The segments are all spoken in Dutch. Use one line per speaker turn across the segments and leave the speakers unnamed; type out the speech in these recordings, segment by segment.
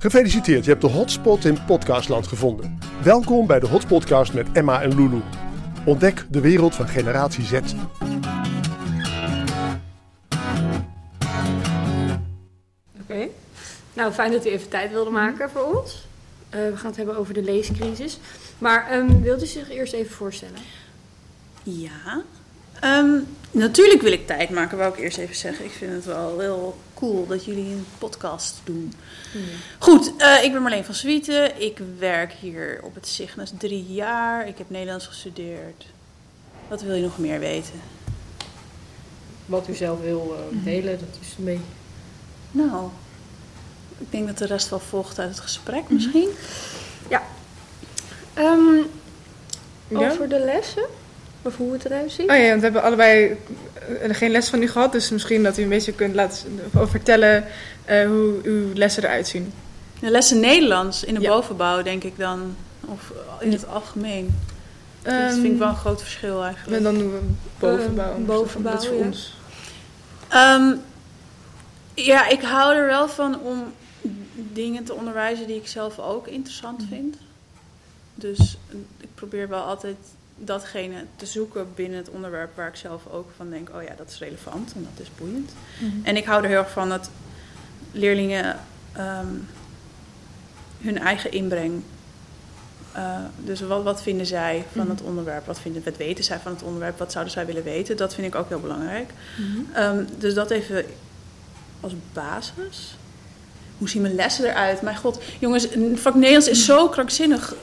Gefeliciteerd, je hebt de hotspot in podcastland gevonden. Welkom bij de Hotspotcast met Emma en Lulu. Ontdek de wereld van generatie Z.
Oké. Nou, fijn dat u even tijd wilde maken voor ons. Eh, we gaan het hebben over de leescrisis. Maar um, wilt u zich eerst even voorstellen?
Ja. Ehm, natuurlijk wil ik tijd maken, wou ik eerst even zeggen. Ik vind het wel heel cool dat jullie een podcast doen. Goed, eh, ik ben Marleen van Zwieten. Ik werk hier op het Cygnus drie jaar. Ik heb Nederlands gestudeerd. Wat wil je nog meer weten?
Wat u zelf wil uh, delen, dat is mee.
Nou, ik denk dat de rest wel volgt uit het gesprek misschien.
Ja. Um, over de lessen? Of hoe het eruit ziet?
Oh ja, want we hebben allebei uh, geen les van u gehad. Dus misschien dat u een beetje kunt laten vertellen uh, hoe uw lessen eruit zien.
De lessen Nederlands in de ja. bovenbouw, denk ik dan. Of in het algemeen. Um, dat vind ik wel een groot verschil eigenlijk.
En dan doen we bovenbouw.
Uh, bovenbouw,
dat is voor
ja.
ons.
Um, ja, ik hou er wel van om dingen te onderwijzen die ik zelf ook interessant vind. Dus ik probeer wel altijd datgene te zoeken binnen het onderwerp waar ik zelf ook van denk: oh ja, dat is relevant en dat is boeiend. Mm -hmm. En ik hou er heel erg van dat leerlingen um, hun eigen inbreng. Uh, dus wat, wat vinden zij van mm -hmm. het onderwerp? Wat, vinden, wat weten zij van het onderwerp? Wat zouden zij willen weten? Dat vind ik ook heel belangrijk. Mm -hmm. um, dus dat even als basis. Hoe zien mijn lessen eruit? Mijn god, jongens, vak Nederlands is zo krankzinnig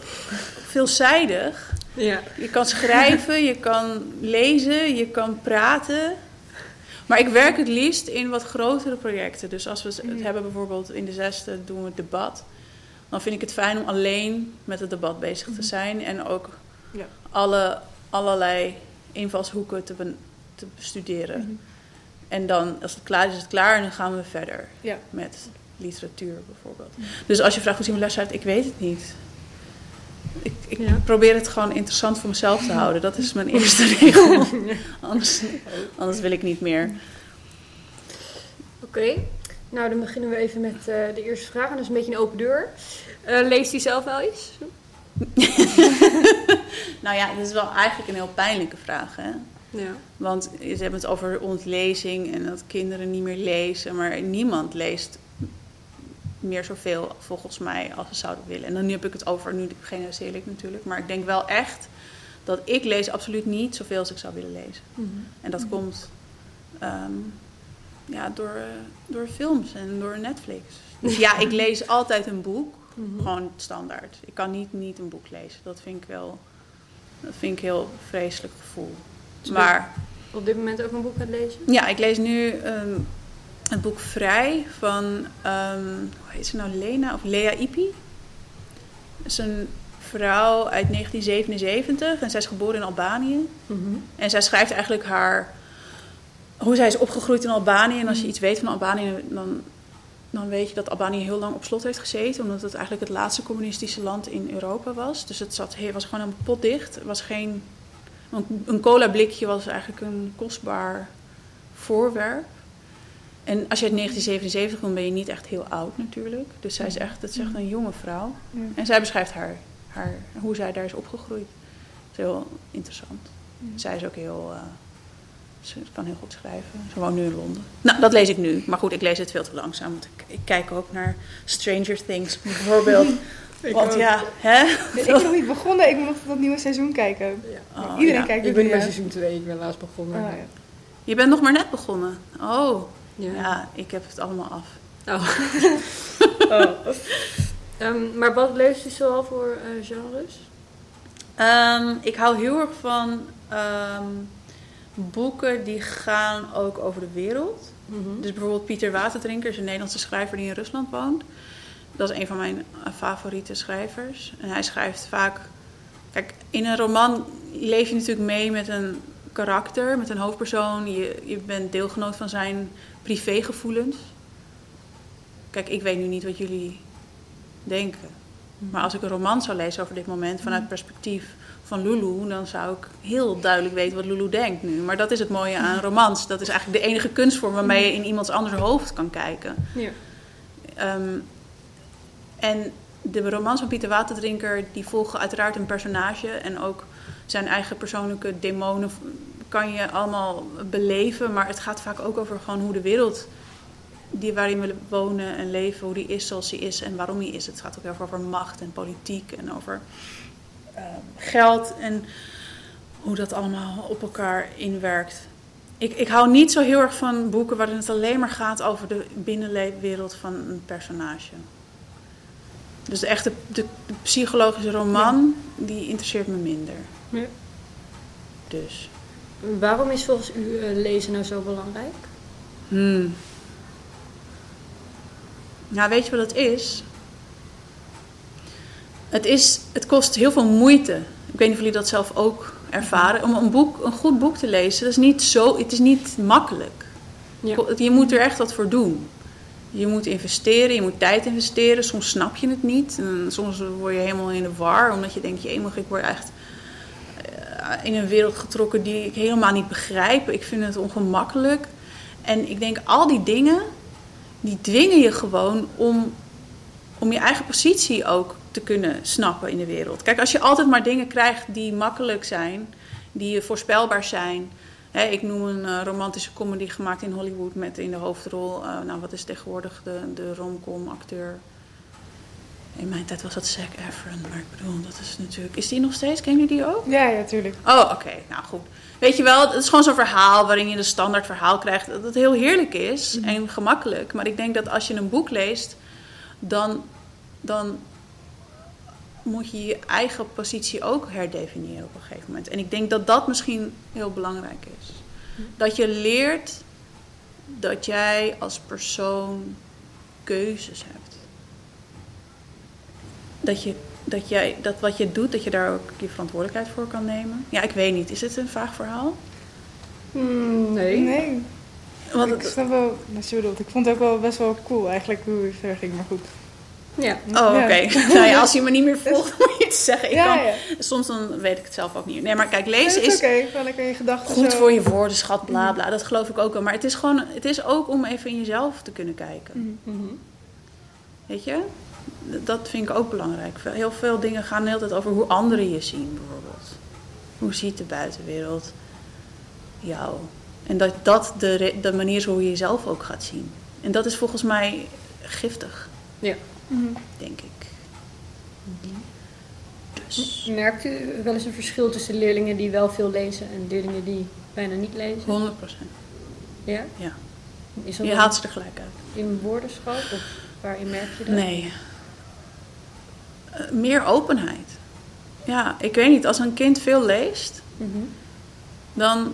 veelzijdig.
Ja.
Je kan schrijven, je kan lezen, je kan praten. Maar ik werk het liefst in wat grotere projecten. Dus als we het hebben bijvoorbeeld in de zesde doen we het debat. Dan vind ik het fijn om alleen met het debat bezig te zijn. En ook
ja.
alle, allerlei invalshoeken te, be, te bestuderen. Mm -hmm. En dan, als het klaar is, is het klaar en dan gaan we verder
ja.
met literatuur bijvoorbeeld. Ja. Dus als je vraagt hoe zien mijn les uit, ik weet het niet. Ik, ik ja. probeer het gewoon interessant voor mezelf te houden. Dat is mijn eerste regel. anders, anders wil ik niet meer.
Oké, okay. nou dan beginnen we even met uh, de eerste vraag. En dat is een beetje een open deur. Uh, leest u zelf wel iets?
nou ja, dat is wel eigenlijk een heel pijnlijke vraag. Hè?
Ja.
Want ze hebben het over ontlezing en dat kinderen niet meer lezen. Maar niemand leest meer zoveel volgens mij als ze zouden willen. En dan nu heb ik het over, nu generaliseer ik natuurlijk. Maar ik denk wel echt dat ik lees absoluut niet zoveel als ik zou willen lezen.
Mm -hmm.
En dat mm -hmm. komt um, ja, door, uh, door films en door Netflix. Dus ja, ik lees altijd een boek.
Mhm.
Mm -hmm. Gewoon standaard. Ik kan niet, niet een boek lezen. Dat vind ik wel... Dat vind ik een heel vreselijk gevoel.
Dus
maar...
Op dit moment ook een boek aan het lezen?
Ja, ik lees nu um, het boek Vrij van, um, hoe heet ze nou, Lena of Lea Ipi. Dat is een vrouw uit 1977 en zij is geboren in Albanië.
Mm -hmm.
En zij schrijft eigenlijk haar, hoe zij is opgegroeid in Albanië. En als je iets weet van Albanië, dan, dan weet je dat Albanië heel lang op slot heeft gezeten. Omdat het eigenlijk het laatste communistische land in Europa was. Dus het zat, was gewoon een potdicht. Er was geen een cola blikje was eigenlijk een kostbaar voorwerp. En als je uit 1977 komt, ben je niet echt heel oud natuurlijk. Dus zij is echt, dat is echt een jonge vrouw.
Ja.
En zij beschrijft haar, haar, hoe zij daar is opgegroeid. Dat is heel interessant.
Ja.
Zij is ook heel, uh, ze kan heel goed schrijven. Ze woont nu in Londen. Nou, dat lees ik nu. Maar goed, ik lees het veel te langzaam. Want ik, ik kijk ook naar Stranger Things bijvoorbeeld.
Ik
Want
ook.
ja, hè?
Ik ben nog niet begonnen, ik moet nog dat nieuwe seizoen kijken.
Ja.
Oh,
Iedereen
ja.
kijkt
Ik
het
ben
nu,
bij seizoen 2, ik ben laatst begonnen.
Ja.
Je bent nog maar net begonnen. Oh,
Ja.
ja, ik heb het allemaal af.
Oh.
Oh.
um, maar wat leest u zoal voor uh, genres?
Um, ik hou heel erg van um, boeken die gaan ook over de wereld.
Mm -hmm.
Dus bijvoorbeeld Pieter Waterdrinker is een Nederlandse schrijver die in Rusland woont. Dat is een van mijn uh, favoriete schrijvers. En hij schrijft vaak... Kijk, in een roman leef je natuurlijk mee met een karakter, met een hoofdpersoon. Je, je bent deelgenoot van zijn privégevoelens. Kijk, ik weet nu niet wat jullie denken. Maar als ik een roman zou lezen over dit moment vanuit het perspectief van Lulu, dan zou ik heel duidelijk weten wat Lulu denkt nu. Maar dat is het mooie aan romans. Dat is eigenlijk de enige kunstvorm waarmee je in iemands anders hoofd kan kijken.
Ja.
Um, En de romans van Pieter Waterdrinker, die volgen uiteraard een personage. En ook zijn eigen persoonlijke demonen kan je allemaal beleven. Maar het gaat vaak ook over gewoon hoe de wereld die waarin we wonen en leven, hoe die is zoals die is en waarom die is. Het gaat ook heel veel over macht en politiek en over eh, geld en hoe dat allemaal op elkaar inwerkt. Ik, ik hou niet zo heel erg van boeken waarin het alleen maar gaat over de binnenwereld van een personage. Dus de echte de, de psychologische roman, die interesseert me minder.
Ja.
Dus.
Waarom is volgens u eh, lezen nou zo belangrijk?
Hmm. Nou, weet je wat het is? Het, is? het kost heel veel moeite. Ik weet niet of jullie dat zelf ook ervaren. Om een, boek, een goed boek te lezen, dat is niet zo, het is niet makkelijk.
Ja.
Je moet er echt wat voor doen. Je moet investeren, je moet tijd investeren. Soms snap je het niet. En soms word je helemaal in de war, omdat je denkt, je ik word echt in een wereld getrokken die ik helemaal niet begrijp. Ik vind het ongemakkelijk. En ik denk, al die dingen, die dwingen je gewoon om, om je eigen positie ook te kunnen snappen in de wereld. Kijk, als je altijd maar dingen krijgt die makkelijk zijn, die voorspelbaar zijn. Hè, ik noem een eh, romantische comedy gemaakt in Hollywood met in de hoofdrol, eh, nou wat is tegenwoordig de, de romcom acteur? In mijn tijd was dat Zac Efron, maar ik bedoel, dat is natuurlijk... Is die nog steeds? Ken je die ook?
Ja, ja, tuurlijk.
Oh, oké. Nou goed. Weet je wel, het is gewoon zo'n verhaal waarin je een standaard verhaal krijgt. Dat het heel heerlijk is en gemakkelijk. Maar ik denk dat als je een boek leest, dan, dan moet je je eigen positie ook herdefiniëren op een gegeven moment. En ik denk dat dat misschien heel belangrijk is. Dat je leert dat jij als persoon keuzes hebt. Dat, je, dat, jij, dat wat je doet, dat je daar ook je verantwoordelijkheid voor kan nemen. Ja, ik weet niet. Is dit een vaag verhaal?
Hmm, nee.
Nee.
Want
ik
het,
snap wel wat je bedoelt. Ik vond het ook wel best wel cool eigenlijk hoe het verder ging, maar goed.
Ja.
Oh, oké.
Ja.
nou ja, als je me niet meer volgt, moet je het zeggen. Ik
ja,
kan,
ja.
Soms dan weet ik het zelf ook niet. Nee, maar kijk, lezen
is
is
oké. Gewoon lekker in je gedachten
goed
zo.
voor je woordenschat, bla bla. Dat geloof ik ook wel. Maar het is gewoon, het is ook om even in jezelf te kunnen kijken.
Mhm.
Mhm.
Weet je? Dat vind ik ook belangrijk. Heel veel dingen gaan de hele tijd over hoe anderen je zien, bijvoorbeeld. Hoe ziet de buitenwereld jou? En dat dat de, de manier is hoe je jezelf ook gaat zien. En dat is volgens mij giftig,
Ja.
Mhm.
denk ik. Dus
Merkt u wel eens een verschil tussen leerlingen die wel veel lezen en leerlingen die bijna niet lezen?
100 procent.
Ja?
Ja.
Is dat
Je haalt ze er gelijk uit.
in woordenschat of waarin merk je dat?
Nee. Eh, meer openheid. Ja, ik weet niet. Als een kind veel leest,
Mhm.
dan,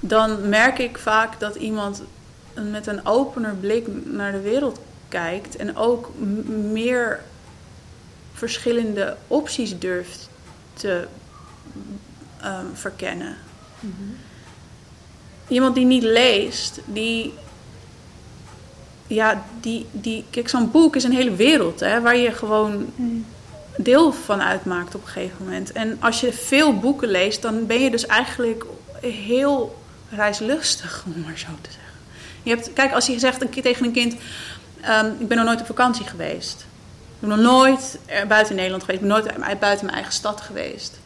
dan merk ik vaak dat iemand met een opener blik naar de wereld kijkt en ook meer verschillende opties durft te ehm, verkennen. Iemand die niet leest, die. Ja, die. die kijk, zo'n boek is een hele wereld hè, waar je gewoon
Mhm.
deel van uitmaakt op een gegeven moment. En als je veel boeken leest, dan ben je dus eigenlijk heel reislustig, om maar zo te zeggen. Je hebt, kijk, als je zegt een tegen een kind: ehm, Ik ben nog nooit op vakantie geweest. Ik ben nog nooit buiten Nederland geweest. Ik ben nooit uit- buiten mijn eigen stad geweest.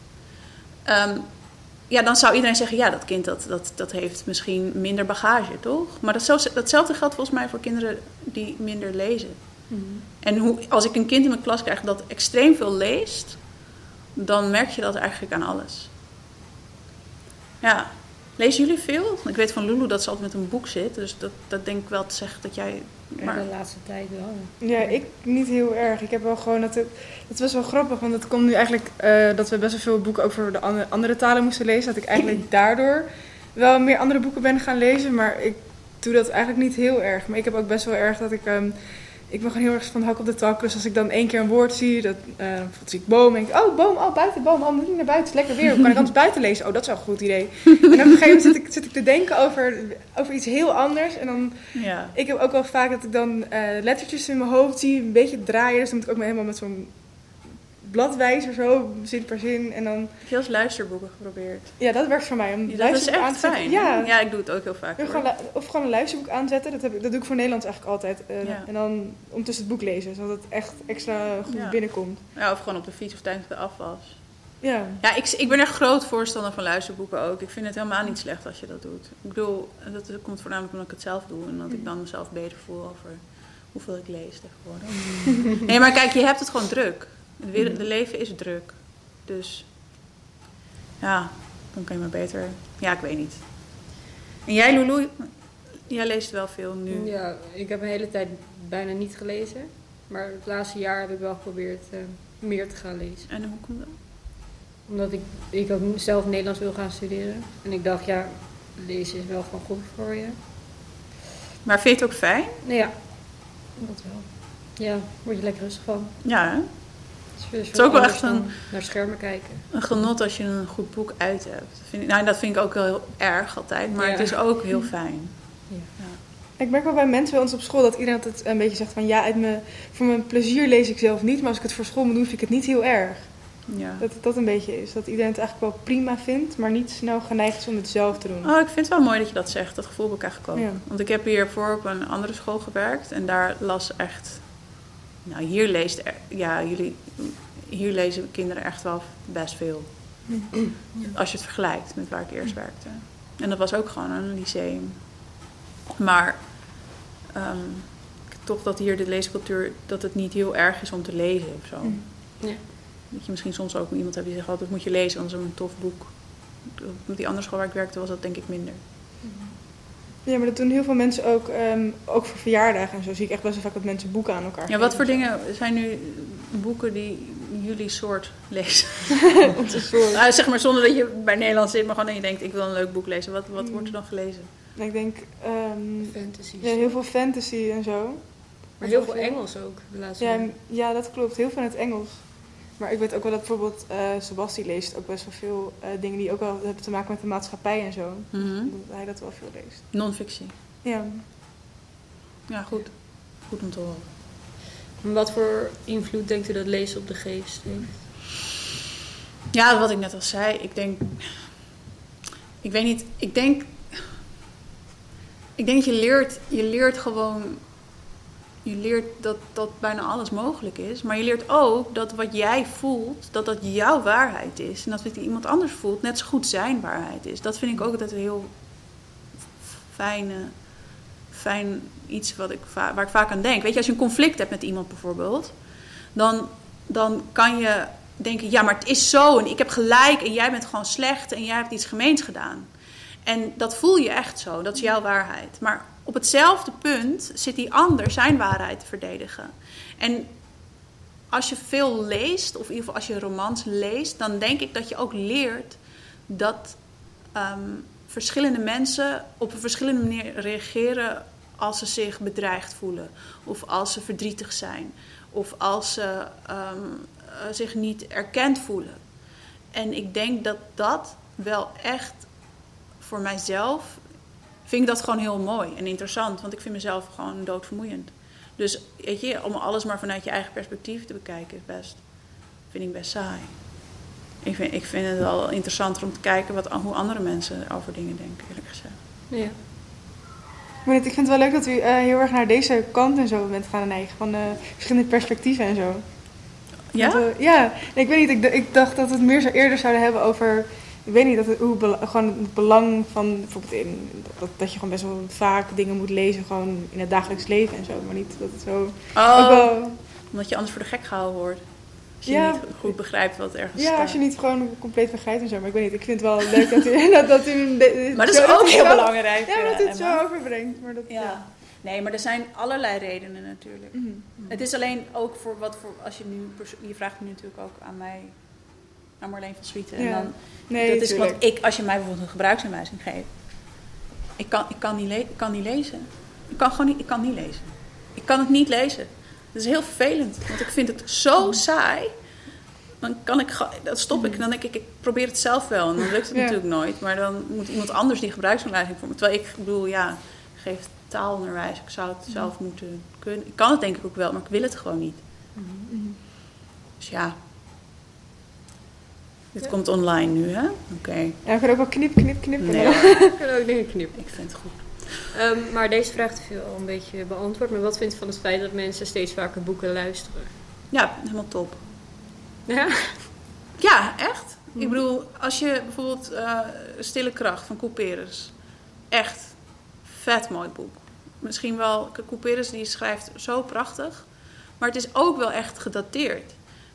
Ehm, ja, dan zou iedereen zeggen: Ja, dat kind dat, dat, dat heeft misschien minder bagage, toch? Maar dat, datzelfde geldt volgens mij voor kinderen die minder lezen.
Mhm.
En hoe, als ik een kind in mijn klas krijg dat extreem veel leest, dan merk je dat eigenlijk aan alles. Ja, lezen jullie veel? Ik weet van Lulu dat ze altijd met een boek zit, dus dat, dat denk ik wel te zeggen dat jij.
Ja,
Maar,
de laatste tijd wel.
Ja, ik niet heel erg. Ik heb wel gewoon dat het. Het was wel grappig, want het komt nu eigenlijk eh, dat we best wel veel boeken ook voor de andere, andere talen moesten lezen. Dat ik eigenlijk daardoor wel meer andere boeken ben gaan lezen. Maar ik doe dat eigenlijk niet heel erg. Maar ik heb ook best wel erg dat ik. ehm, ik ben gewoon heel erg van hak op de tak. Dus als ik dan één keer een woord zie, dat, eh bijvoorbeeld zie ik boom, denk ik, oh boom, oh buiten, boom, oh moet ik naar buiten, lekker weer. Kan ik anders buiten lezen? Oh, dat is wel een goed idee. En op een gegeven moment zit ik, zit ik te denken over, over iets heel anders. En dan
ja.
ik heb ook wel vaak dat ik dan eh, lettertjes in mijn hoofd zie, een beetje draaien. Dus dan moet ik ook maar helemaal met zo'n bladwijzer zo, zin per zin. En dan,
Heb je als luisterboeken geprobeerd?
ja, dat werkt voor mij. Om
dat is
aan
echt
te
fijn.
Ja,
ja, ik doe het ook heel vaak.
Ja, gewoon of gewoon een luisterboek aanzetten. Dat, heb ik, dat doe ik voor Nederlands eigenlijk altijd. Eh,
Ja.
En dan ondertussen het boek lezen, zodat het echt extra goed
Ja.
binnenkomt.
Ja, of gewoon op de fiets of tijdens de afwas.
Ja.
Ja, ik, ik ben echt groot voorstander van luisterboeken ook. Ik vind het helemaal niet slecht als je dat doet. Ik bedoel, dat komt voornamelijk omdat ik het zelf doe. En dat ik dan mezelf beter voel over hoeveel ik lees tegenwoordig. Nee, maar kijk, je hebt het gewoon druk. Het wereld- de leven is druk. Dus ja, dan kan je maar beter... Ja, ik weet niet. En jij, Lulu, jij leest wel veel nu.
Ja, ik heb een hele tijd bijna niet gelezen. Maar het laatste jaar heb ik wel geprobeerd eh, meer te gaan lezen.
En hoe komt dat?
Omdat ik, ik ook zelf Nederlands wil gaan studeren. En ik dacht, ja, lezen is wel gewoon goed voor je.
Maar vind je het ook fijn?
Nou ja, dat wel. Ja, word je lekker rustig van.
Ja, hè?
Het is,
ook wel echt een-
naar schermen kijken.
een genot als je een goed boek uit hebt. Dat vind ik, nou, dat vind ik ook wel heel erg altijd, maar
Ja.
het is ook heel fijn.
Ik merk wel bij mensen bij ons op school dat iedereen altijd een beetje zegt van... Ja, uit mijn, voor mijn plezier lees ik zelf niet. Maar als ik het voor school moet doen, vind ik het niet heel erg.
Ja.
Dat het dat een beetje is. Dat iedereen het eigenlijk wel prima vindt, maar niet snel geneigd is om het zelf te doen.
Oh, ik vind het wel mooi dat je dat zegt. Dat gevoel heb ik eigenlijk ook.
Ja.
Want ik heb hiervoor op een andere school gewerkt en daar las echt. Nou, hier leest er- ja, jullie, hier lezen kinderen echt wel best veel. Als je het vergelijkt met waar ik eerst werkte. En dat was ook gewoon een lyceum. Maar ehm, toch dat hier de leescultuur, dat het niet heel erg is om te lezen of zo.
Mm.
Ja.
Dat je misschien soms ook iemand hebt die zegt, oh, dat moet je lezen, want zo'n tof boek. Op die andere school waar ik werkte was dat denk ik minder.
Ja, maar dat doen heel veel mensen ook, ehm, ook voor verjaardagen en zo. Zie ik echt best wel vaak dat mensen boeken aan elkaar
Ja, wat voor dingen zijn nu boeken die jullie soort lezen?
Onze soort.
Nou, zeg maar zonder dat je bij Nederland zit, maar gewoon dat je denkt, ik wil een leuk boek lezen. Wat, wat
Mm.
wordt er dan gelezen?
En ik denk ehm,
Fantasy.
ja, heel veel fantasy en zo.
Maar heel veel Engels ook. De laatste
Ja, ja, dat klopt. Heel veel in het Engels. Maar ik weet ook wel dat bijvoorbeeld eh Sebasti leest ook best wel veel eh, dingen die ook wel hebben te maken met de maatschappij en zo. Dat hij dat wel veel leest.
Non-fictie.
Ja.
Ja, goed. Goed om te horen.
En Wat voor invloed denkt u dat lezen op de geest heeft?
Ja, wat ik net al zei, ik denk. Ik weet niet, ik denk. Ik denk je leert, je leert gewoon. Je leert dat, dat bijna alles mogelijk is. Maar je leert ook dat wat jij voelt, dat dat jouw waarheid is. En dat wat iemand anders voelt, net zo goed zijn waarheid is. Dat vind ik ook altijd een heel fijne, fijn iets wat ik waar ik vaak aan denk. Weet je, als je een conflict hebt met iemand bijvoorbeeld, dan, dan kan je denken, ja, maar het is zo en ik heb gelijk en jij bent gewoon slecht en jij hebt iets gemeens gedaan. En dat voel je echt zo, dat is jouw waarheid. Maar op hetzelfde punt zit die ander zijn waarheid te verdedigen. En als je veel leest, of in ieder geval als je romans leest, dan denk ik dat je ook leert dat ehm, verschillende mensen op een verschillende manier reageren als ze zich bedreigd voelen, of als ze verdrietig zijn, of als ze ehm, eh, zich niet erkend voelen. En ik denk dat dat wel echt voor mijzelf vind ik dat gewoon heel mooi en interessant, want ik vind mezelf gewoon doodvermoeiend. Dus weet je, om alles maar vanuit je eigen perspectief te bekijken is best, vind ik best saai. Ik vind, ik vind het wel interessanter om te kijken wat, hoe andere mensen over dingen denken, eerlijk gezegd.
Ja.
Maar ik vind het wel leuk dat u eh, heel erg naar deze kant en zo bent gaan neigen. Van eh, verschillende perspectieven en zo.
Ja?
Want, ja. Nee, ik weet niet. Ik, ik dacht dat we het meer zo eerder zouden hebben over... Ik weet niet, dat het, hoe gewoon het belang van bijvoorbeeld in... Dat, dat je gewoon best wel vaak dingen moet lezen gewoon in het dagelijks leven en zo. Maar niet dat het zo... Ook
Oh,
wel,
omdat je anders voor de gek gehouden wordt. Als je
Ja.
niet goed begrijpt wat ergens
ja,
staat.
als je niet gewoon compleet vergrijpt en zo. Maar ik weet niet, ik vind het wel leuk dat u... dat, dat u
Maar dat is ook heel belangrijk.
Ja, dat
eh,
u het
Emma.
zo overbrengt. Maar dat,
Ja. Nee, maar er zijn allerlei redenen natuurlijk.
Mhm.
Het is alleen ook voor wat voor. Als je nu. Je vraagt nu natuurlijk ook aan mij. Aan Marleen van Swieten. En dan,
Nee,
dat is wat ik. Als je mij bijvoorbeeld een gebruiksaanwijzing geeft. Ik kan, ik, kan niet le- ik kan niet lezen. Ik kan gewoon niet, ik kan niet lezen. Ik kan het niet lezen. Dat is heel vervelend. Want ik vind het zo saai. Dan kan ik, dat stop ik. Dan denk ik, ik probeer het zelf wel. En dan lukt het
Ja.
natuurlijk nooit. Maar dan moet iemand anders die gebruiksaanwijzing voor me. Terwijl ik bedoel, ja, ik geef taalonderwijs. Ik zou het zelf moeten kunnen. Ik kan het denk ik ook wel, maar ik wil het gewoon niet. Dus ja, Dit komt online nu, hè? Oké.
Ja, we kunnen ook wel knip, knip, knip.
Nee,
Ik kan ook dingen knippen.
ik vind het goed.
Ehm, maar deze vraag heeft u al een beetje beantwoord. Maar wat vindt u van het feit dat mensen steeds vaker boeken luisteren?
Ja, helemaal top.
Ja?
Ja, echt.
Mhm.
Ik bedoel, als je bijvoorbeeld eh, Stille Kracht van Couperus. Echt vet mooi boek. Misschien wel, Couperus die schrijft zo prachtig. Maar het is ook wel echt gedateerd.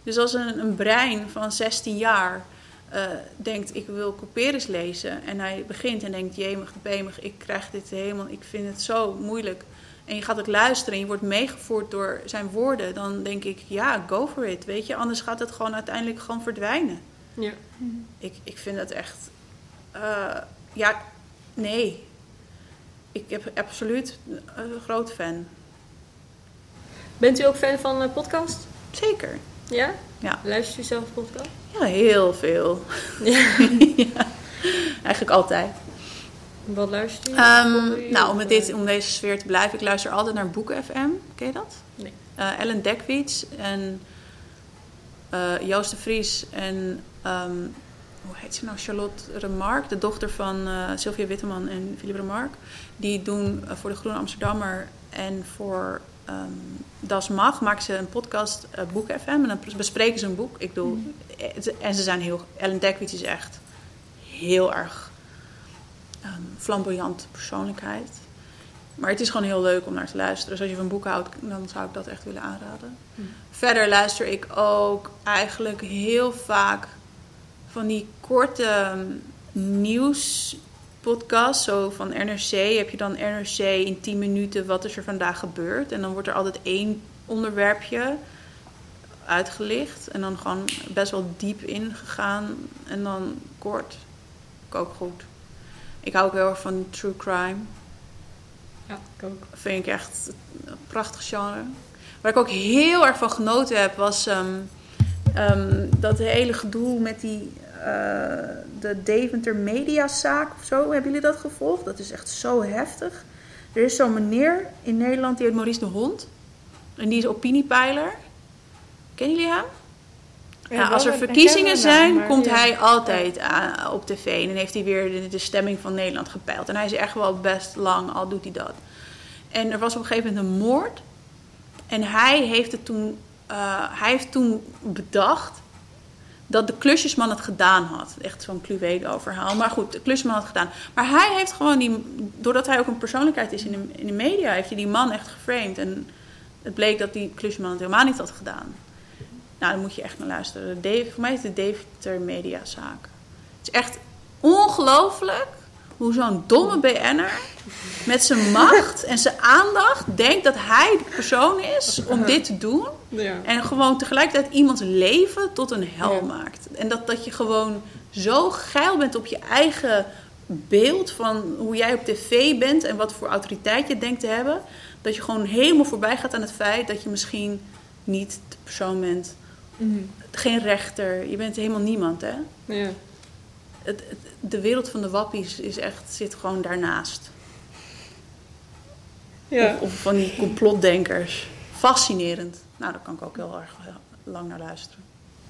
Dus als een, een brein van 16 jaar eh, denkt, ik wil Couperus lezen. En hij begint en denkt, jemig, bemig, ik krijg dit helemaal, ik vind het zo moeilijk. En je gaat het luisteren en je wordt meegevoerd door zijn woorden. Dan denk ik, ja, go for it, weet je. Anders gaat het gewoon uiteindelijk gewoon verdwijnen.
Ja.
Ik, ik vind dat echt. eh, ja, nee. Ik heb absoluut een groot fan.
Bent u ook fan van een podcast?
Zeker.
Ja?
Ja.
Luistert u zelf podcast?
Ja, heel veel.
Ja.
ja. Eigenlijk altijd.
Wat luistert u?
Ehm,
Volgt u?
nou, om, dit, om deze sfeer te blijven, ik luister altijd naar Boeken FM. Ken je dat?
Nee.
Eh, Ellen Dekwits en eh, Joost de Vries en ehm, hoe heet ze nou? Charlotte Remarque, de dochter van eh, Sylvia Witteman en Philippe Remarque. Die doen voor de Groene Amsterdammer en voor ehm, Das Mag maken ze een podcast eh Boeken FM en dan bespreken ze een boek. Ik bedoel, eh, en ze zijn heel. Ellen Dekwits is echt heel erg ehm flamboyant persoonlijkheid. Maar het is gewoon heel leuk om naar te luisteren. Dus als je van boeken houdt, dan zou ik dat echt willen aanraden.
Hmm.
Verder luister ik ook eigenlijk heel vaak van die korte ehm, nieuwspodcasts. Zo van NRC heb je dan NRC in 10 minuten wat is er vandaag gebeurd. En dan wordt er altijd één onderwerpje uitgelicht. En dan gewoon best wel diep ingegaan. En dan kort. Ik ook goed. Ik hou ook heel erg van true crime.
Ja, ik ook.
Vind ik echt een prachtig genre. Waar ik ook heel erg van genoten heb, was ehm, ehm, dat hele gedoe met die, de Deventer Mediazaak of zo. Hebben jullie dat gevolgd? Dat is echt zo heftig. Er is zo'n meneer in Nederland, die heet Maurice de Hond. En die is opiniepeiler. Kennen jullie hem? Ja, als er verkiezingen zijn, komt
ja.
hij altijd aan- op tv. En dan heeft hij weer de, de stemming van Nederland gepeild. En hij is echt wel best lang, al doet hij dat. En er was op een gegeven moment een moord. En hij heeft, het toen, eh, hij heeft toen bedacht dat de klusjesman het gedaan had. Echt zo'n Cluedo-verhaal. Maar goed, de klusjesman had het gedaan. Maar hij heeft gewoon die... Doordat hij ook een persoonlijkheid is in de, in de media... heeft hij die man echt geframed. En het bleek dat die klusjesman het helemaal niet had gedaan. Nou, dan moet je echt naar luisteren. Dave, voor mij is het de Deventer Mediazaak. Het is echt ongelooflijk hoe zo'n domme BN'er met zijn macht en zijn aandacht denkt dat hij de persoon is om dit te doen.
Ja.
En gewoon tegelijkertijd iemands leven tot een hel
Ja.
maakt. En dat, dat je gewoon zo geil bent op je eigen beeld van hoe jij op tv bent en wat voor autoriteit je denkt te hebben. Dat je gewoon helemaal voorbij gaat aan het feit dat je misschien niet de persoon bent.
Mhm.
Geen rechter. Je bent helemaal niemand, hè?
Ja.
Het, het- de wereld van de wappies is echt, zit gewoon daarnaast.
Ja.
Of, of van die complotdenkers. Fascinerend. Nou, daar kan ik ook heel erg eh, lang naar luisteren.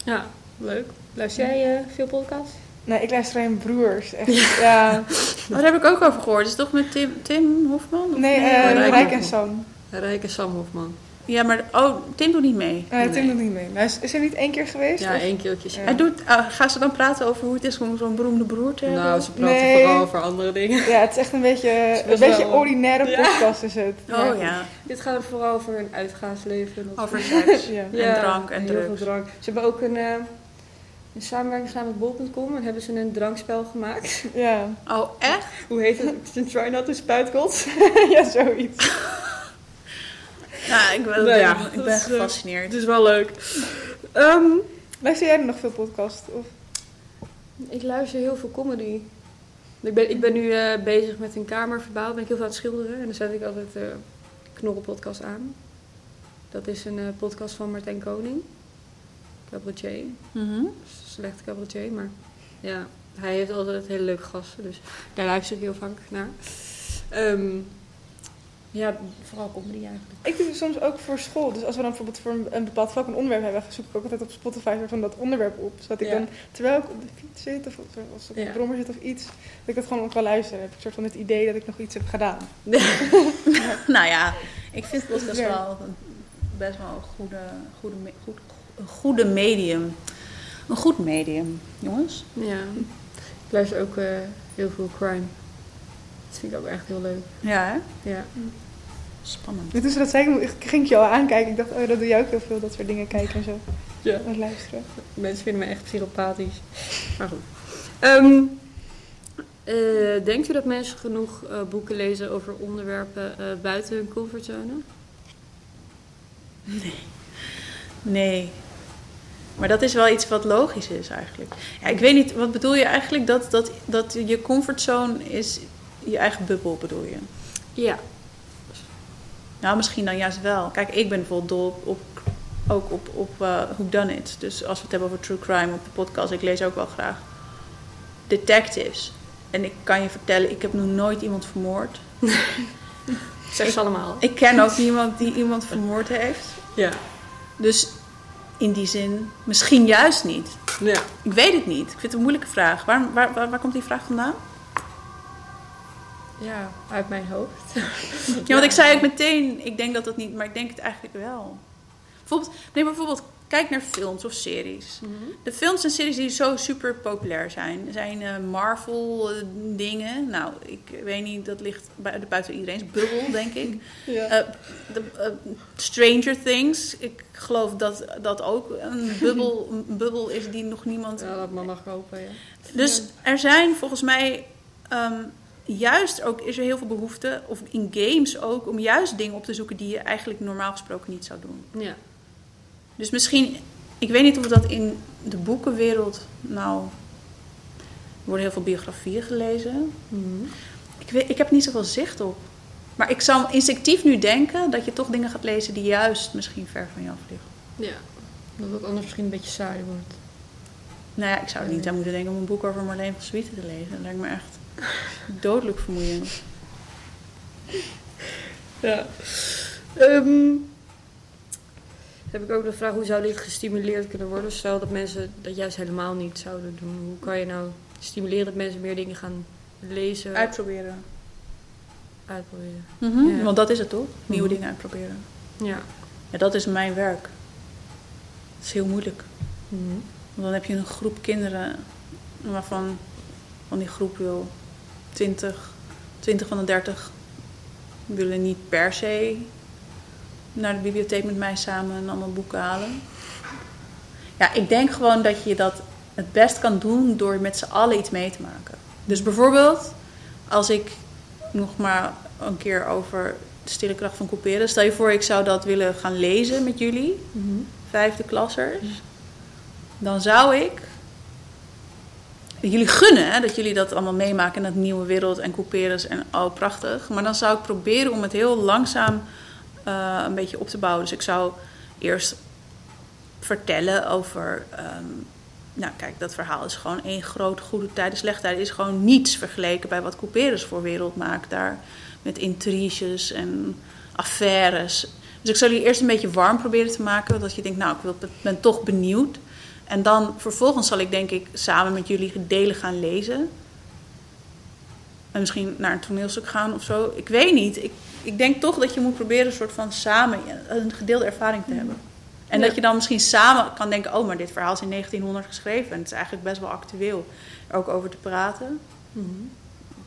ja, leuk. Luister jij eh, veel podcasts?
Nee, ik luister alleen broers. Echt, ja.
Oh, daar heb ik ook over gehoord. Is het toch met Tim, Tim Hofman? Of
Nee, eh
Rijk
Rijk en? Sam.
Rijke Sam Hofman.
Ja, maar oh, Tim doet niet mee.
Nee, Tim doet niet mee. Hij is, is er niet één keer geweest?
Ja,
Of-
één keertje.
Ja.
Hij doet, uh, gaan ze dan praten over hoe het is om zo'n beroemde broer te hebben?
Nou, ze praten
Nee.
vooral over andere dingen.
Ja, het is echt een beetje een beetje
wel-
ordinaire
Ja.
podcast is het.
oh ja,
Dit gaat vooral over een uitgaansleven.
Over seks
Ja.
en drank en
heel
drugs.
veel drank. Ze hebben ook een, eh, een samenwerking gedaan met bol.com en hebben ze een drankspel gemaakt.
Ja,
Oh, echt?
Hoe heet het? Try not to spuitkots.
ja zoiets.
Nou, ik ben,
Nou ja,
ik ben
is, eh,
gefascineerd.
Het is wel leuk. Ehm,
Luister jij nog veel podcast? Of?
ik luister heel veel comedy. Ik ben, ik ben nu eh, bezig met een kamer verbouwen. Ben ik heel veel aan het schilderen. En dan zet ik altijd eh Knorrelpodcast aan. Dat is een eh, podcast van Martijn Koning. Cabaretier.
Mhm.
Slechte cabaretier, maar ja, hij heeft altijd hele leuke gasten. Dus daar luister ik heel vaak naar. Ehm, Ja, vooral comedy eigenlijk.
Ik doe het soms ook voor school. Dus als we dan bijvoorbeeld voor een, bepaald vak een onderwerp hebben, zoek ik ook altijd op Spotify van dat onderwerp op. Zodat ik
Ja.
dan, terwijl ik op de fiets zit of op- als ik op de brommer zit of iets, dat ik dat gewoon ook wel luister. Dan heb ik een soort van het idee dat ik nog iets heb gedaan.
Nou ja, ik vind podcast
Ja.
wel best wel een goede, goede, goed, een goede medium. Een goed medium, jongens.
Ja. Ik luister ook eh, heel veel crime. Dat vind ik ook echt heel leuk.
Ja, hè?
Ja.
Spannend.
En toen ze dat zei, ik- ging ik je al aankijken. Ik dacht, oh, dat doe jij ook heel veel, dat soort dingen kijken en zo.
Ja.
En luisteren.
Mensen vinden me echt psychopathisch. Maar goed. Ehm, eh, denkt u dat mensen genoeg eh, boeken lezen over onderwerpen eh, buiten hun comfortzone?
Nee. Maar dat is wel iets wat logisch is eigenlijk. Ja, ik weet niet, wat bedoel je eigenlijk? Dat, dat, dat je comfortzone is je eigen bubbel, bedoel je?
Ja.
Nou, misschien dan juist wel. Kijk, ik ben bijvoorbeeld dol op, op, ook op, op uh, Who Done It. Dus als we het hebben over true crime op de podcast, ik lees ook wel graag detectives. En ik kan je vertellen, ik heb nog nooit iemand vermoord.
Zeg ze allemaal.
Ik ken ook niemand die iemand vermoord heeft.
Ja.
Dus in die zin, misschien juist niet.
Ja.
Ik weet het niet. Ik vind het een moeilijke vraag. Waar, waar, waar, waar komt die vraag vandaan?
Ja, uit mijn hoofd.
Ja, want ik zei ook meteen, ik denk dat dat niet, maar ik denk het eigenlijk wel. Bijvoorbeeld, neem bijvoorbeeld, kijk naar films of series. De films en series die zo super populair zijn, zijn eh, Marvel eh, dingen. Nou, ik weet niet, dat ligt bui- buiten iedereen's bubbel, denk ik.
Ja.
Eh, de, Stranger Things, ik geloof dat dat ook een bubbel, een bubbel is die nog niemand
Ja, dat mag ja.
Dus er zijn volgens mij ehm, juist ook is er heel veel behoefte, of in games ook, om juist dingen op te zoeken die je eigenlijk normaal gesproken niet zou doen.
Ja.
Dus misschien, ik weet niet of dat in de boekenwereld, nou, er worden heel veel biografieën gelezen. Ik, weet, ik heb niet zoveel zicht op. Maar ik zou instinctief nu denken dat je toch dingen gaat lezen die juist misschien ver van je af liggen.
Ja. Dat het anders misschien een beetje saai wordt.
Nou ja, ik zou er niet aan moeten denken om een boek over Marleen van Zwieten te lezen. Dat lijkt me echt dodelijk vermoeiend.
Ja. Ehm, heb ik ook de vraag, hoe zou dit gestimuleerd kunnen worden? Stel dat mensen dat juist helemaal niet zouden doen. Hoe kan je nou stimuleren dat mensen meer dingen gaan lezen,
Uitproberen.
uitproberen?
Mhm,
Ja.
Want dat is het toch? Nieuwe
Mhm.
dingen uitproberen.
Ja.
Ja, dat is mijn werk. Dat is heel moeilijk.
Mhm.
Want dan heb je een groep kinderen waarvan van die groep wil 20, 20 van de 30 willen niet per se naar de bibliotheek met mij samen en allemaal boeken halen. Ja, ik denk gewoon dat je dat het best kan doen door met z'n allen iets mee te maken. Dus bijvoorbeeld, als ik nog maar een keer over de stille kracht van couperen. Stel je voor, ik zou dat willen gaan lezen met jullie, vijfde klassers. Dan zou ik jullie gunnen hè, dat jullie dat allemaal meemaken dat nieuwe wereld en couperus en oh prachtig. Maar dan zou ik proberen om het heel langzaam eh, een beetje op te bouwen. Dus ik zou eerst vertellen over. ehm, nou, kijk, dat verhaal is gewoon één grote goede tijd. De slechte tijd is gewoon niets vergeleken bij wat Couperus voor wereld maakt daar. Met intriges en affaires. Dus ik zou die eerst een beetje warm proberen te maken. Dat je denkt, nou, ik ben toch benieuwd. En dan vervolgens zal ik denk ik samen met jullie delen gaan lezen. En misschien naar een toneelstuk gaan of zo. Ik weet niet. Ik, ik denk toch dat je moet proberen een soort van samen een gedeelde ervaring te hebben. En
Ja.
dat je dan misschien samen kan denken: oh, maar dit verhaal is in 1900 geschreven. En het is eigenlijk best wel actueel. Er ook over te praten.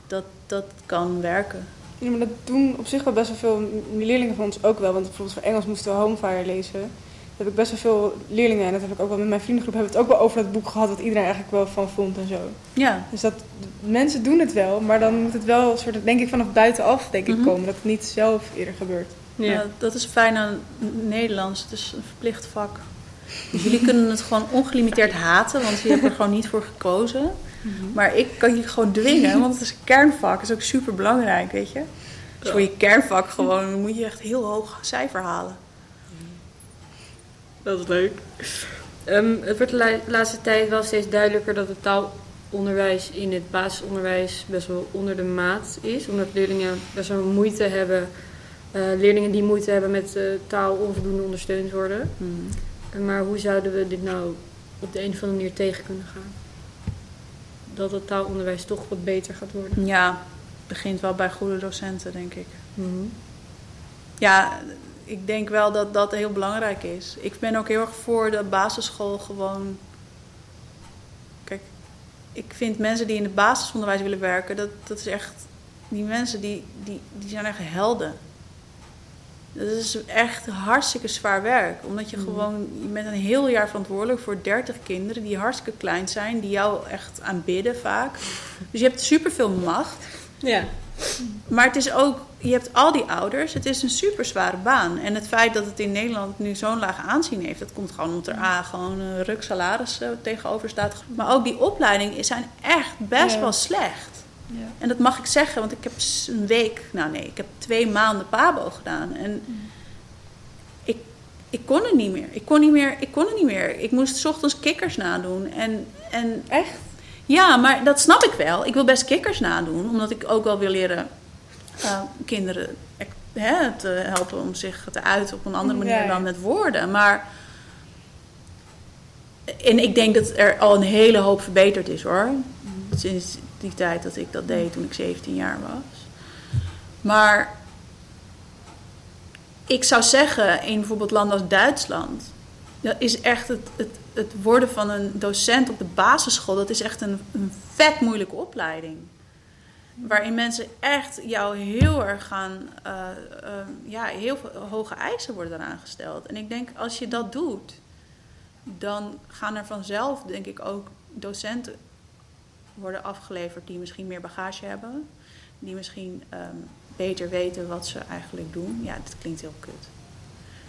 Dat, dat kan werken.
Ja, maar dat doen op zich wel best wel veel leerlingen van ons ook wel. Want bijvoorbeeld voor Engels moesten we Homefire lezen. Heb ik best wel veel leerlingen, en dat heb ik ook wel met mijn vriendengroep, hebben we het ook wel over dat boek gehad, wat iedereen eigenlijk wel van vond en zo.
Ja,
Dus dat, mensen doen het wel, maar dan moet het wel, soort, denk ik, vanaf buitenaf denk ik,
Mhm.
komen. Dat het niet zelf eerder gebeurt.
Ja.
Ja, dat is fijn aan Nederlands. Het is een verplicht vak. Dus jullie kunnen het gewoon ongelimiteerd haten, want je hebt er gewoon niet voor gekozen. Maar ik kan je gewoon dwingen, want het is een kernvak. Het is ook super belangrijk, weet je. Dus voor je kernvak gewoon moet je echt heel hoog cijfer halen.
Dat is leuk. Ehm, het wordt de la- laatste tijd wel steeds duidelijker dat het taalonderwijs in het basisonderwijs best wel onder de maat is. Omdat leerlingen best wel moeite hebben eh, leerlingen die moeite hebben met eh, taal onvoldoende ondersteund worden.
Hmm.
Maar hoe zouden we dit nou op de een of andere manier tegen kunnen gaan? Dat het taalonderwijs toch wat beter gaat worden.
Ja, het begint wel bij goede docenten, denk ik.
Mhm.
Ja, ik denk wel dat dat heel belangrijk is. Ik ben ook heel erg voor de basisschool gewoon. Kijk, ik vind mensen die in het basisonderwijs willen werken, dat, dat is echt. Die mensen die, die, die zijn echt helden. Dat is echt hartstikke zwaar werk. Omdat je
Mhm.
gewoon, je bent een heel jaar verantwoordelijk voor 30 kinderen die hartstikke klein zijn, die jou echt aanbidden vaak. Dus je hebt superveel macht.
Ja.
Maar het is ook, je hebt al die ouders, het is een super zware baan. En het feit dat het in Nederland nu zo'n laag aanzien heeft, dat komt gewoon omdat er A, gewoon een ruk salaris eh, tegenover staat. Maar ook die opleidingen zijn echt best
Ja.
wel slecht.
Ja.
En dat mag ik zeggen, want ik heb een week, nou nee, ik heb twee maanden Pabo gedaan. En ik, ik kon het niet meer. Ik kon, niet meer. ik kon het niet meer. Ik moest 's ochtends kikkers nadoen. En, en
Echt?
Ja, maar dat snap ik wel. Ik wil best kikkers nadoen, omdat ik ook wel wil leren eh, kinderen hè, te helpen om zich te uiten op een andere manier
Ja, ja.
dan met woorden. Maar. En ik denk dat er al een hele hoop verbeterd is hoor. Sinds die tijd dat ik dat deed toen ik 17 jaar was. Maar ik zou zeggen, in bijvoorbeeld landen als Duitsland, dat is echt het, het, het worden van een docent op de basisschool, dat is echt een, een vet moeilijke opleiding. Waarin mensen echt jou heel erg gaan, eh, eh, ja, heel veel hoge eisen worden eraan gesteld. En ik denk, als je dat doet, dan gaan er vanzelf, denk ik, ook docenten worden afgeleverd die misschien meer bagage hebben. Die misschien ehm, beter weten wat ze eigenlijk doen. Ja, dit klinkt heel kut.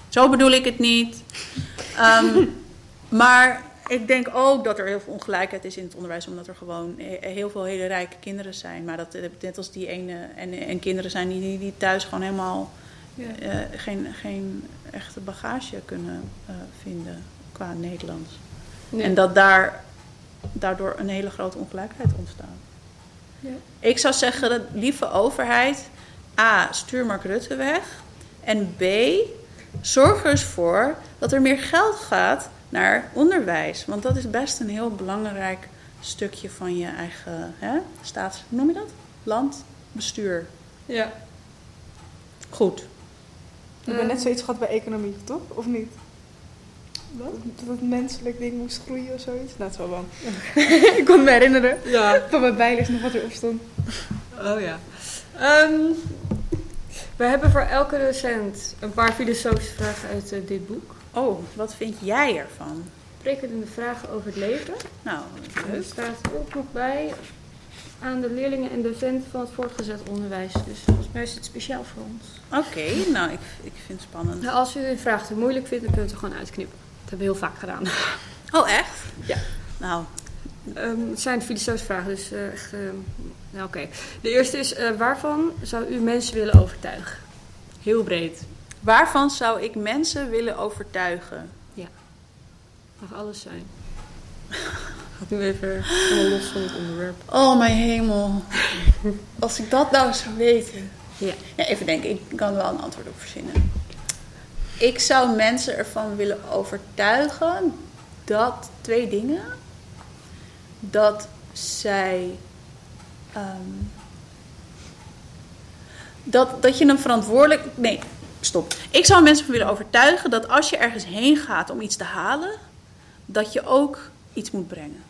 Zo bedoel ik het niet. Ehm, maar ik denk ook dat er heel veel ongelijkheid is in het onderwijs, omdat er gewoon he- heel veel hele rijke kinderen zijn. Maar dat net als die ene en, en kinderen zijn die, die, thuis gewoon helemaal
Ja.
eh, geen, geen echte bagage kunnen eh, vinden qua Nederlands.
Nee.
En dat daar daardoor een hele grote ongelijkheid ontstaat.
Ja.
Ik zou zeggen, dat lieve overheid, A, stuur Mark Rutte weg. En B, zorg er eens voor dat er meer geld gaat naar onderwijs. Want dat is best een heel belangrijk stukje van je eigen hè, staats... Hoe noem je dat? Landbestuur.
Ja.
Goed.
We hebben net zoiets gehad bij economie, toch? Of niet?
Wat?
Dat het menselijk ding moest groeien of zoiets? Nou, het is wel bang. ik kon me herinneren
Ja.
van mijn bijles nog wat erop stond.
Oh ja. Ehm, we hebben voor elke docent een paar filosofische vragen uit eh, dit boek.
Oh, wat vind jij ervan?
Sprekende vragen over het leven.
Nou,
Er
leuk.
staat ook nog bij aan de leerlingen en docenten van het voortgezet onderwijs. Dus volgens mij is het speciaal voor ons.
Oké, nou, ik, ik vind het spannend.
Nou, als u een vraag te moeilijk vindt, dan kunt u het er gewoon uitknippen. Dat hebben we heel vaak gedaan.
Oh, echt?
Ja.
Nou,
Ehm, het zijn filosofische vragen, dus eh, echt... ehm, nou, oké. De eerste is, eh, waarvan zou u mensen willen overtuigen? Heel breed.
Waarvan zou ik mensen willen overtuigen?
Mag alles zijn. Gaat nu even helemaal los van het onderwerp.
Oh, mijn hemel. Als ik dat nou zou weten.
Ja.
ja. Even denken, ik kan wel een antwoord op verzinnen. Ik zou mensen ervan willen overtuigen dat twee dingen. Dat zij. ehm, dat, dat je een verantwoordelijk. Nee, stop. Ik zou mensen van willen overtuigen dat als je ergens heen gaat om iets te halen, dat je ook iets moet brengen.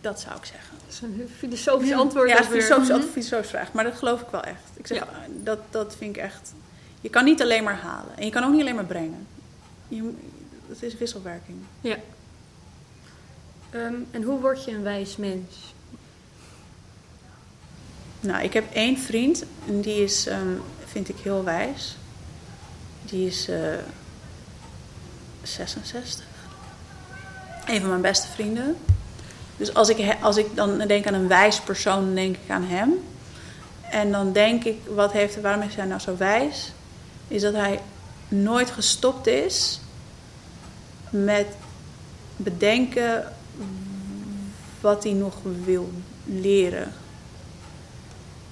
Dat zou ik zeggen.
Dat is een filosofisch antwoord.
Ja, altijd een filosofische vraag, maar dat geloof ik wel echt. Ik zeg,
Ja.
eh, dat, dat vind ik echt. Je kan niet alleen maar halen en je kan ook niet alleen maar brengen. Je, het is wisselwerking.
Ja. Ehm, en hoe word je een wijs mens?
Nou, ik heb één vriend en die is, ehm, vind ik heel wijs. Die is eh 66. Een van mijn beste vrienden. Dus als ik, als ik dan denk aan een wijs persoon, denk ik aan hem. En dan denk ik, wat heeft, waarom is hij nou zo wijs? Is dat hij nooit gestopt is met bedenken wat hij nog wil leren.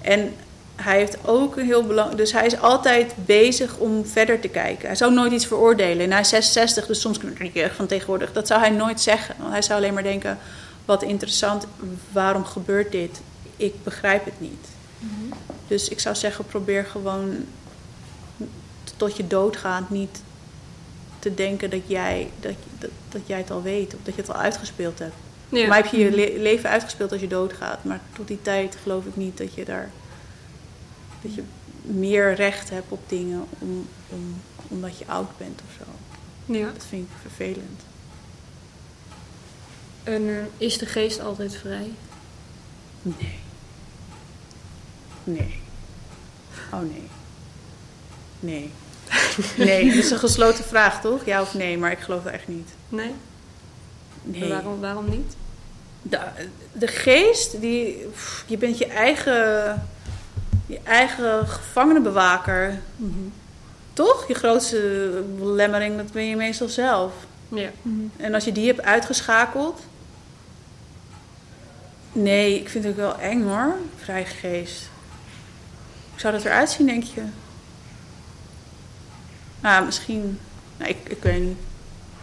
En hij heeft ook een heel belangrijk. Dus hij is altijd bezig om verder te kijken. Hij zou nooit iets veroordelen. En hij is 66, dus soms kun je van tegenwoordig. Dat zou hij nooit zeggen. Want hij zou alleen maar denken: wat interessant, waarom gebeurt dit? Ik begrijp het niet. Dus ik zou zeggen: probeer gewoon tot je doodgaat niet te denken dat jij, dat, dat, dat jij het al weet of dat je het al uitgespeeld hebt.
Ja.
Maar heb je je le- leven uitgespeeld als je doodgaat. Maar tot die tijd geloof ik niet dat je daar. Dat je meer recht hebt op dingen om, om, omdat je oud bent of zo.
Ja.
Dat vind ik vervelend.
En eh, is de geest altijd vrij?
Nee. Nee. Oh nee. Nee. Nee, dat is een gesloten vraag toch? Ja of nee, maar ik geloof het echt niet.
Nee?
Nee.
Waarom, waarom niet?
De, de geest, die, pff, je bent je eigen, je eigen gevangenenbewaker. Toch? Je grootste belemmering, dat ben je meestal zelf.
Ja.
En als je die hebt uitgeschakeld. Nee, ik vind het ook wel eng hoor, vrije geest. Hoe zou dat eruit zien, denk je? Nou, misschien. Nou, ik, ik weet niet.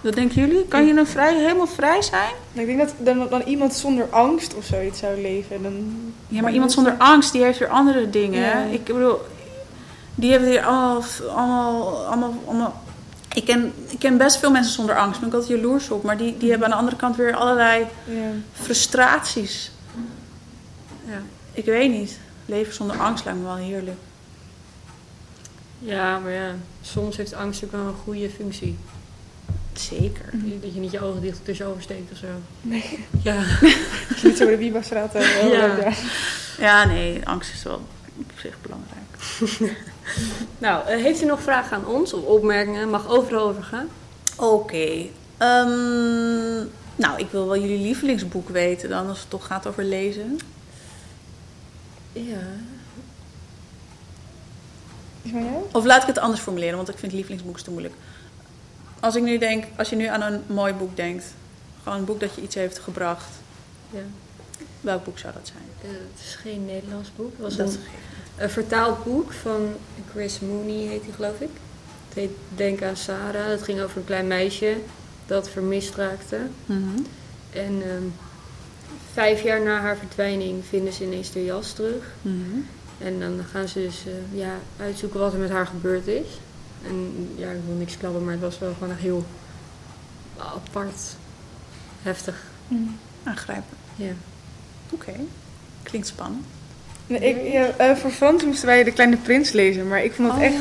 Wat denken jullie? Kan je een vrij, helemaal vrij zijn?
Ik denk dat dan, dan iemand zonder angst of zoiets zou leven. Dan...
Ja, maar iemand zonder angst, die heeft weer andere dingen.
Ja.
Ik bedoel, die hebben weer allemaal, allemaal, allemaal, allemaal... Ik ken, ik ken best veel mensen zonder angst, daar ben ik altijd jaloers op. Maar die, die hebben aan de andere kant weer allerlei
Ja.
frustraties. Ja, ik weet niet. Leven zonder angst lijkt me wel heerlijk.
Ja, maar ja, soms heeft angst ook wel een goede functie.
Zeker.
Dat je niet je ogen dicht tussen oversteekt of zo.
Nee.
Ja.
Als je niet zo de Wieba-straat eh,
Ja.
ja.
Ja, nee, angst is wel op zich belangrijk.
Nou, eh, heeft u nog vragen aan ons of opmerkingen? Mag overal over gaan.
Oké. ehm, nou, ik wil wel jullie lievelingsboek weten dan, als het toch gaat over lezen.
Ja.
Is jou?
Of laat ik het anders formuleren, want ik vind lievelingsboeken te moeilijk. Als ik nu denk, als je nu aan een mooi boek denkt, gewoon een boek dat je iets heeft gebracht,
ja.
welk boek zou dat zijn?
Eh, het is geen Nederlands boek. Het was
Dat
een, een vertaald boek van Chris Mooney, heet hij geloof ik. Het heet Denk aan Sarah. Het ging over een klein meisje dat vermist raakte.
Mhm.
En ehm, vijf jaar na haar verdwijning vinden ze ineens de jas terug.
Mhm.
En dan gaan ze dus eh, ja, uitzoeken wat er met haar gebeurd is. En ja, ik wil niks klappen, maar het was wel gewoon echt heel apart. Heftig.
Aangrijpen.
Ja.
Oké. Klinkt spannend.
Nee, ik, ja, eh, voor Frans moesten wij De Kleine Prins lezen, maar ik vond het echt,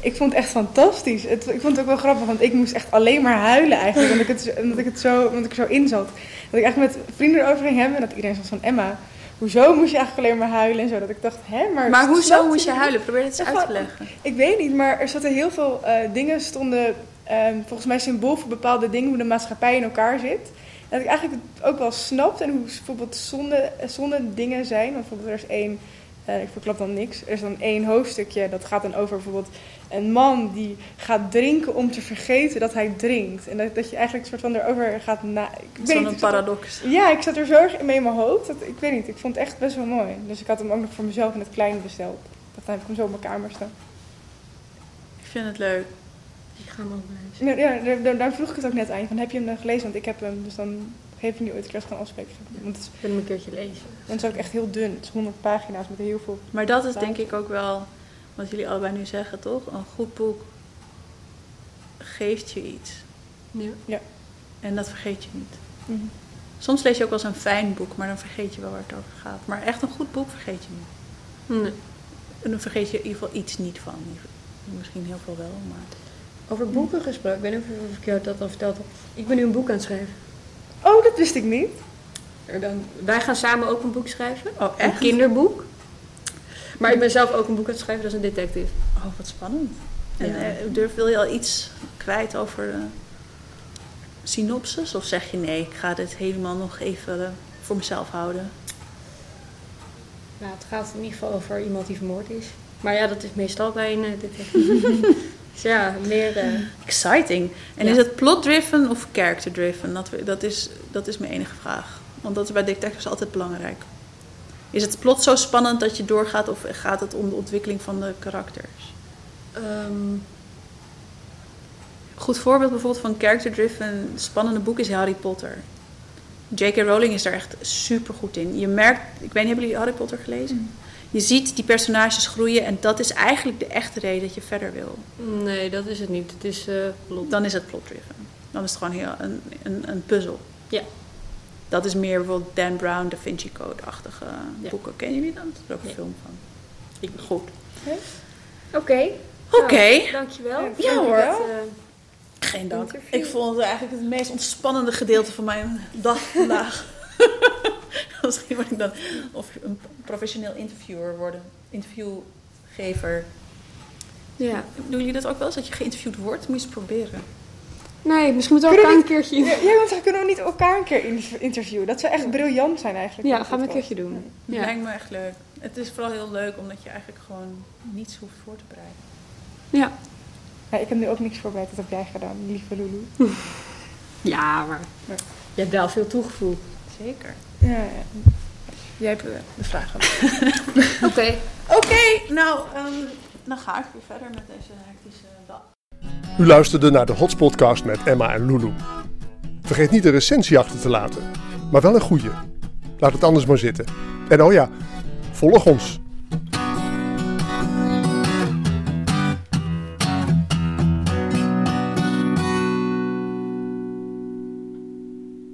ik vond het echt fantastisch. Het, ik vond het ook wel grappig, want ik moest echt alleen maar huilen eigenlijk, omdat ik het, omdat ik het zo, omdat ik er zo in zat. Dat ik echt met vrienden erover ging hebben en dat iedereen zat van Emma, hoezo moest je eigenlijk alleen maar huilen en zo. Dat ik dacht, hè, maar...
Maar hoezo moest je huilen? Probeer het eens uit te leggen.
Ik weet niet, maar er zaten heel veel eh, dingen, stonden ehm, volgens mij symbool voor bepaalde dingen, hoe de maatschappij in elkaar zit. En dat ik eigenlijk het ook wel snapte en hoe bijvoorbeeld zonde, eh, zonde dingen zijn. Want bijvoorbeeld er is één, eh, ik verklap dan niks, er is dan één hoofdstukje dat gaat dan over bijvoorbeeld een man die gaat drinken om te vergeten dat hij drinkt. En dat, dat je eigenlijk soort van erover gaat na... Ik weet
Zo'n
er-
paradox.
Ja, ik zat er zo erg mee in mijn hoofd. Dat, ik weet niet, ik vond het echt best wel mooi. Dus ik had hem ook nog voor mezelf in het klein besteld. Dat heb ik hem zo op mijn kamer staan.
Ik vind het leuk.
Ik ga hem ook lezen.
Ja, ja daar, daar- daar vroeg ik het ook net aan. je, Van, heb je hem dan gelezen? Want ik heb hem, dus dan geef hem die ooit een keer gewoon afspreken. Want het is,
Ik wil hem een keertje lezen.
en het is ook echt heel dun. Het is 100 pagina's met heel veel.
Maar dat is denk ik ook wel wat jullie allebei nu zeggen, toch? Een goed boek geeft je iets.
Ja.
En dat vergeet je niet.
Mhm.
Soms lees je ook wel eens een fijn boek, maar dan vergeet je wel waar het over gaat. Maar echt een goed boek vergeet je niet.
Nee.
En dan vergeet je in ieder geval iets niet van. Misschien heel veel wel, maar...
Over boeken gesproken. Ik weet niet of of ik jou dat al verteld heb. Ik ben nu een boek aan het schrijven.
Oh, dat wist ik niet.
Er dan, wij gaan samen ook een boek schrijven.
Oh,
Een kinderboek. Maar ik ben zelf ook een boek aan het schrijven, dat is een detective.
Oh, wat spannend. En
Ja.
eh, durf, wil je al iets kwijt over de synopsis? Of zeg je nee, ik ga dit helemaal nog even eh, voor mezelf houden?
Nou, het gaat in ieder geval over iemand die vermoord is. Maar ja, dat is meestal bij een eh, detective. dus ja, meer... eh,
Exciting. En
Ja.
is het plot-driven of character-driven? Dat, dat, is, dat is mijn enige vraag. Want dat is bij detectives altijd belangrijk. Is het plot zo spannend dat je doorgaat of gaat het om de ontwikkeling van de karakters?
Ehm,
Goed voorbeeld bijvoorbeeld van character-driven spannende boek is Harry Potter. J.K. Rowling is daar echt super goed in. Je merkt, ik weet niet, hebben jullie Harry Potter gelezen? Je ziet die personages groeien en dat is eigenlijk de echte reden dat je verder wil.
nee, dat is het niet. Het is eh plot.
Dan is het plot-driven. Dan is het gewoon heel een, een, een puzzel.
Ja.
Dat is meer bijvoorbeeld Dan Brown, Da Vinci Code-achtige
Ja.
boeken. Kennen jullie dat? Er is ook een
Nee.
film van.
Ik
Goed.
Oké.
Oké.
Nou, dankjewel.
Ja,
Ja, hoor.
Dat, eh,
Geen dank.
Interview.
Ik vond het eigenlijk het meest ontspannende gedeelte van mijn dag vandaag. Misschien word ik dan of een professioneel interviewer worden. Interviewgever.
ja.
Doen jullie dat ook wel eens, dat je geïnterviewd wordt? Moet je eens proberen.
Nee, misschien moeten we elkaar een keertje...
Ja, ja, want dan kunnen we niet elkaar een keer in- interviewen. Dat zou echt briljant zijn eigenlijk.
Ja, gaan we een keertje doen. Ja.
lijkt me echt leuk. Het is vooral heel leuk omdat je eigenlijk gewoon niets hoeft voor te bereiden.
Ja.
Ja, ik heb nu ook niks voorbereid. Dat heb jij gedaan, lieve Lulu.
Ja, maar je hebt wel veel toegevoegd.
Zeker.
Ja, ja. Jij hebt eh, de vraag.
Oké.
Oké, nou, ehm, dan ga ik weer verder met deze hectische dag.
U luisterde naar de Hotspotcast met Emma en Lulu. Vergeet niet een recensie achter te laten, maar wel een goede. Laat het anders maar zitten. En oh ja, volg ons.